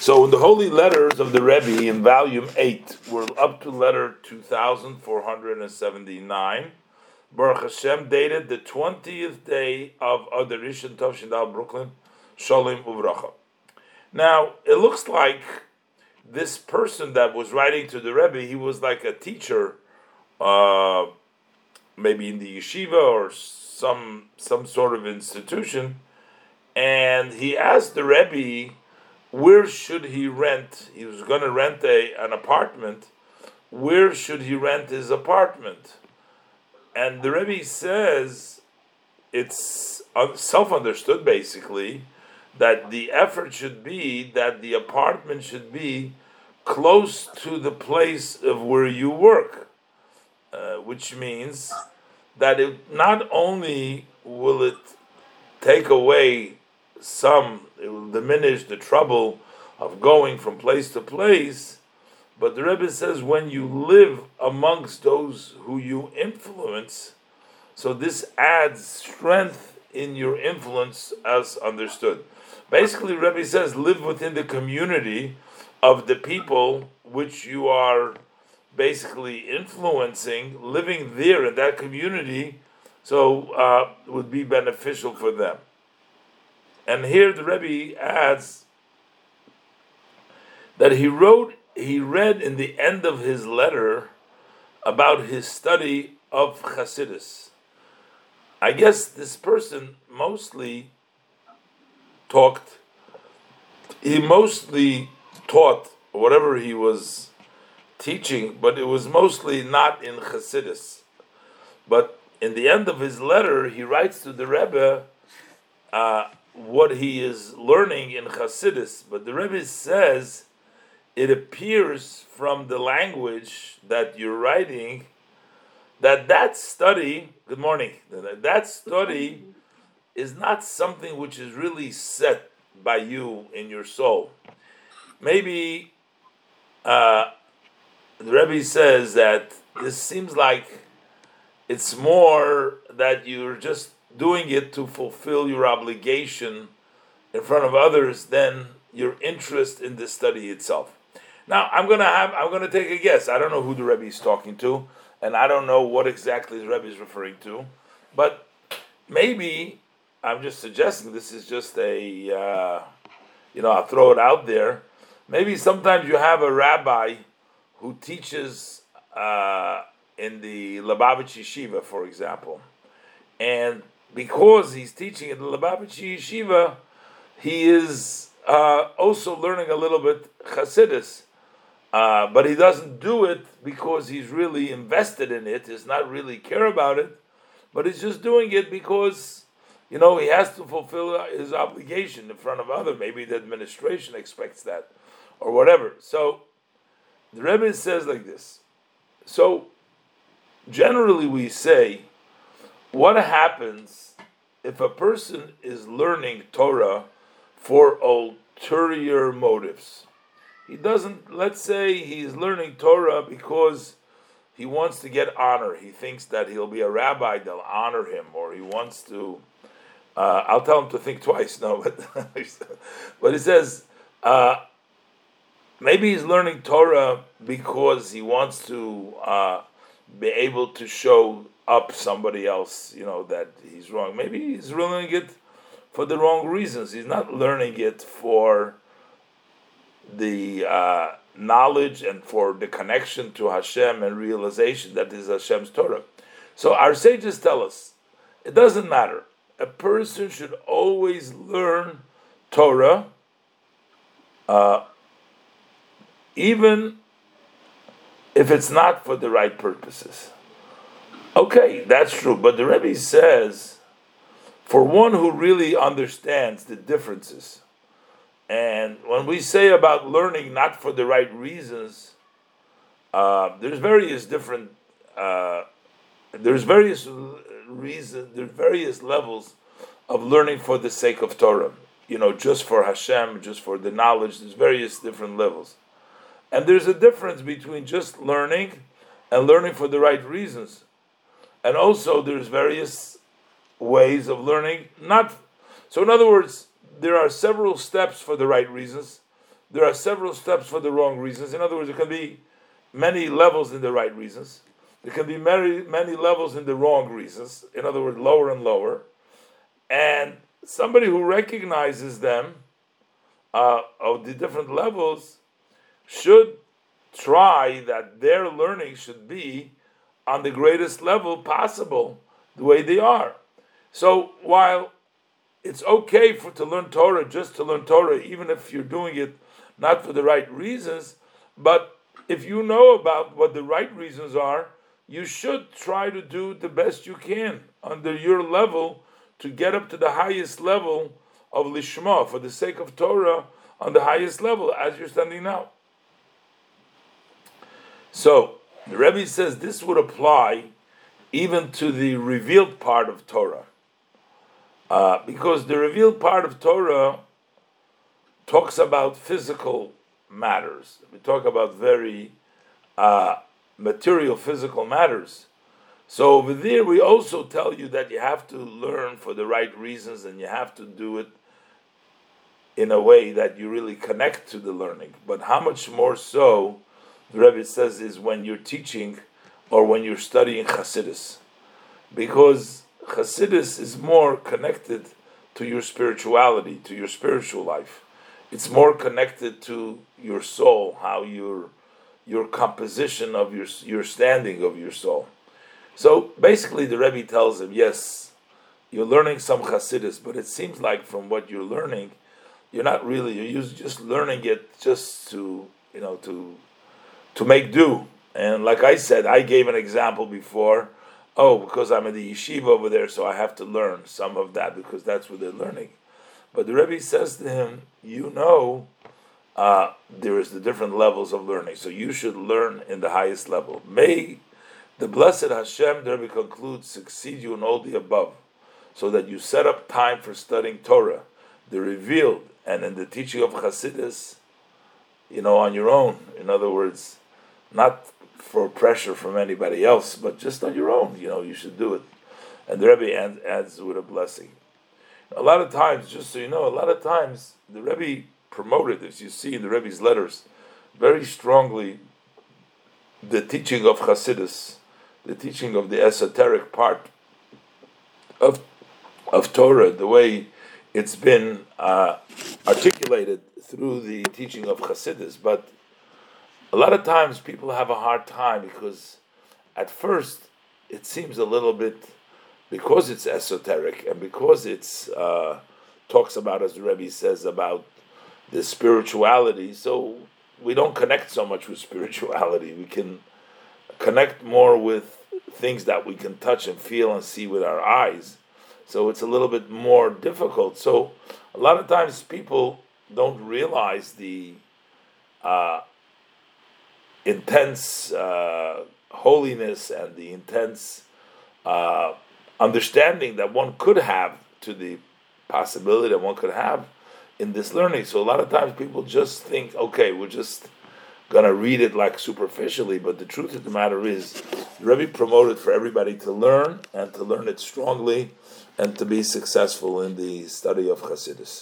So in the holy letters of the Rebbe in volume 8, we're up to letter 2479. Baruch Hashem dated the 20th day of Adar Rishon Tovshindal Brooklyn, Shalom Uvracha. Now, it looks like this person that was writing to the Rebbe, he was like a teacher, uh, maybe in the yeshiva or some some sort of institution, and he asked the Rebbe where should he rent? He was going to rent a, an apartment. Where should he rent his apartment? And the Rebbe says it's self understood basically that the effort should be that the apartment should be close to the place of where you work, uh, which means that it not only will it take away some, it will diminish the trouble of going from place to place. But the Rebbe says when you live amongst those who you influence, so this adds strength in your influence as understood. Basically, Rebbe says live within the community of the people which you are basically influencing, living there in that community, so uh, would be beneficial for them. And here the Rebbe adds that he wrote, he read in the end of his letter about his study of Chasidus. I guess this person mostly talked, he mostly taught whatever he was teaching, but it was mostly not in Chasidus. But in the end of his letter, he writes to the Rebbe, uh, what he is learning in Hasidus, but the Rebbe says it appears from the language that you're writing that that study, good morning, that study is not something which is really set by you in your soul. Maybe uh, the Rebbe says that this seems like it's more that you're just doing it to fulfill your obligation in front of others than your interest in the study itself. Now, I'm gonna have I'm gonna take a guess. I don't know who the Rebbe is talking to, and I don't know what exactly the Rebbe is referring to, but maybe I'm just suggesting this is just a uh, you know I'll throw it out there. Maybe sometimes you have a rabbi who teaches uh, in the Lubavitch Yeshiva, for example, and because he's teaching at the Lubavitch Yeshiva, he is uh, also learning a little bit Chassidus. Uh, but he doesn't do it because he's really invested in it, He's not really care about it, but he's just doing it because, you know, he has to fulfill his obligation in front of other. Maybe the administration expects that, or whatever. So the Rebbe says like this. So generally we say what happens if a person is learning Torah for ulterior motives? He doesn't, let's say he's learning Torah because he wants to get honor. He thinks that he'll be a rabbi, they'll honor him, or he wants to. Uh, I'll tell him to think twice, no, but, but he says, uh, maybe he's learning Torah because he wants to uh, be able to show up somebody else, you know, that he's wrong. Maybe he's learning it for the wrong reasons. He's not learning it for the uh, knowledge and for the connection to Hashem and realization that is Hashem's Torah. So our sages tell us it doesn't matter. A person should always learn Torah, uh, even if it's not for the right purposes. Okay, that's true. But the Rebbe says, for one who really understands the differences, and when we say about learning not for the right reasons, uh, there's various different, uh, there's various reasons, there's various levels of learning for the sake of Torah. You know, just for Hashem, just for the knowledge. There's various different levels, and there's a difference between just learning and learning for the right reasons. And also, there's various ways of learning. Not so. In other words, there are several steps for the right reasons. there are several steps for the wrong reasons. In other words, there can be many levels in the right reasons. There can be many many levels in the wrong reasons. In other words, lower and lower. And somebody who recognizes them uh, of the different levels should try that their learning should be on the greatest level possible, the way they are. So while it's okay for to learn Torah just to learn Torah, even if you're doing it not for the right reasons, but if you know about what the right reasons are, you should try to do the best you can under your level to get up to the highest level of lishma for the sake of Torah on the highest level as you're standing now. So the Rebbe says this would apply even to the revealed part of Torah, uh, because the revealed part of Torah talks about physical matters. We talk about very uh, material, physical matters. So over there, we also tell you that you have to learn for the right reasons, and you have to do it in a way that you really connect to the learning. But how much more so, the Rebbe says, is when you're teaching or when you're studying Hasidus, because Hasidus is more connected to your spirituality, to your spiritual life. It's more connected to your soul, how your your composition of your your standing of your soul. So basically, the Rebbe tells him, yes, you're learning some Hasidus, but it seems like from what you're learning, you're not really you're just learning it just to you know to to make do. And like I said, I gave an example before. Oh, because I'm in the yeshiva over there, so I have to learn some of that because that's what they're learning. But the Rebbe says to him, you know, uh, there is the different levels of learning, so you should learn in the highest level. May the blessed Hashem, the Rebbe concludes, succeed you in all the above, so that you set up time for studying Torah, the revealed, and in the teaching of Hasidus, you know, on your own. In other words, not for pressure from anybody else, but just on your own. You know, you should do it. And the Rebbe adds with a blessing. A lot of times, just so you know, a lot of times the Rebbe promoted, as you see in the Rebbe's letters, very strongly the teaching of Hasidus, the teaching of the esoteric part of of Torah, the way it's been uh, articulated through the teaching of Hasidus. But a lot of times people have a hard time because at first it seems a little bit because it's esoteric and because it's uh, talks about, as the Rebbe says, about the spirituality. So we don't connect so much with spirituality. We can connect more with things that we can touch and feel and see with our eyes. So it's a little bit more difficult. So a lot of times people don't realize the uh, intense uh, holiness and the intense uh, understanding that one could have to the possibility that one could have in this learning. So a lot of times people just think, okay, we're just gonna read it like superficially, but the truth of the matter is, the Rebbe promoted for everybody to learn and to learn it strongly and to be successful in the study of Hasidus.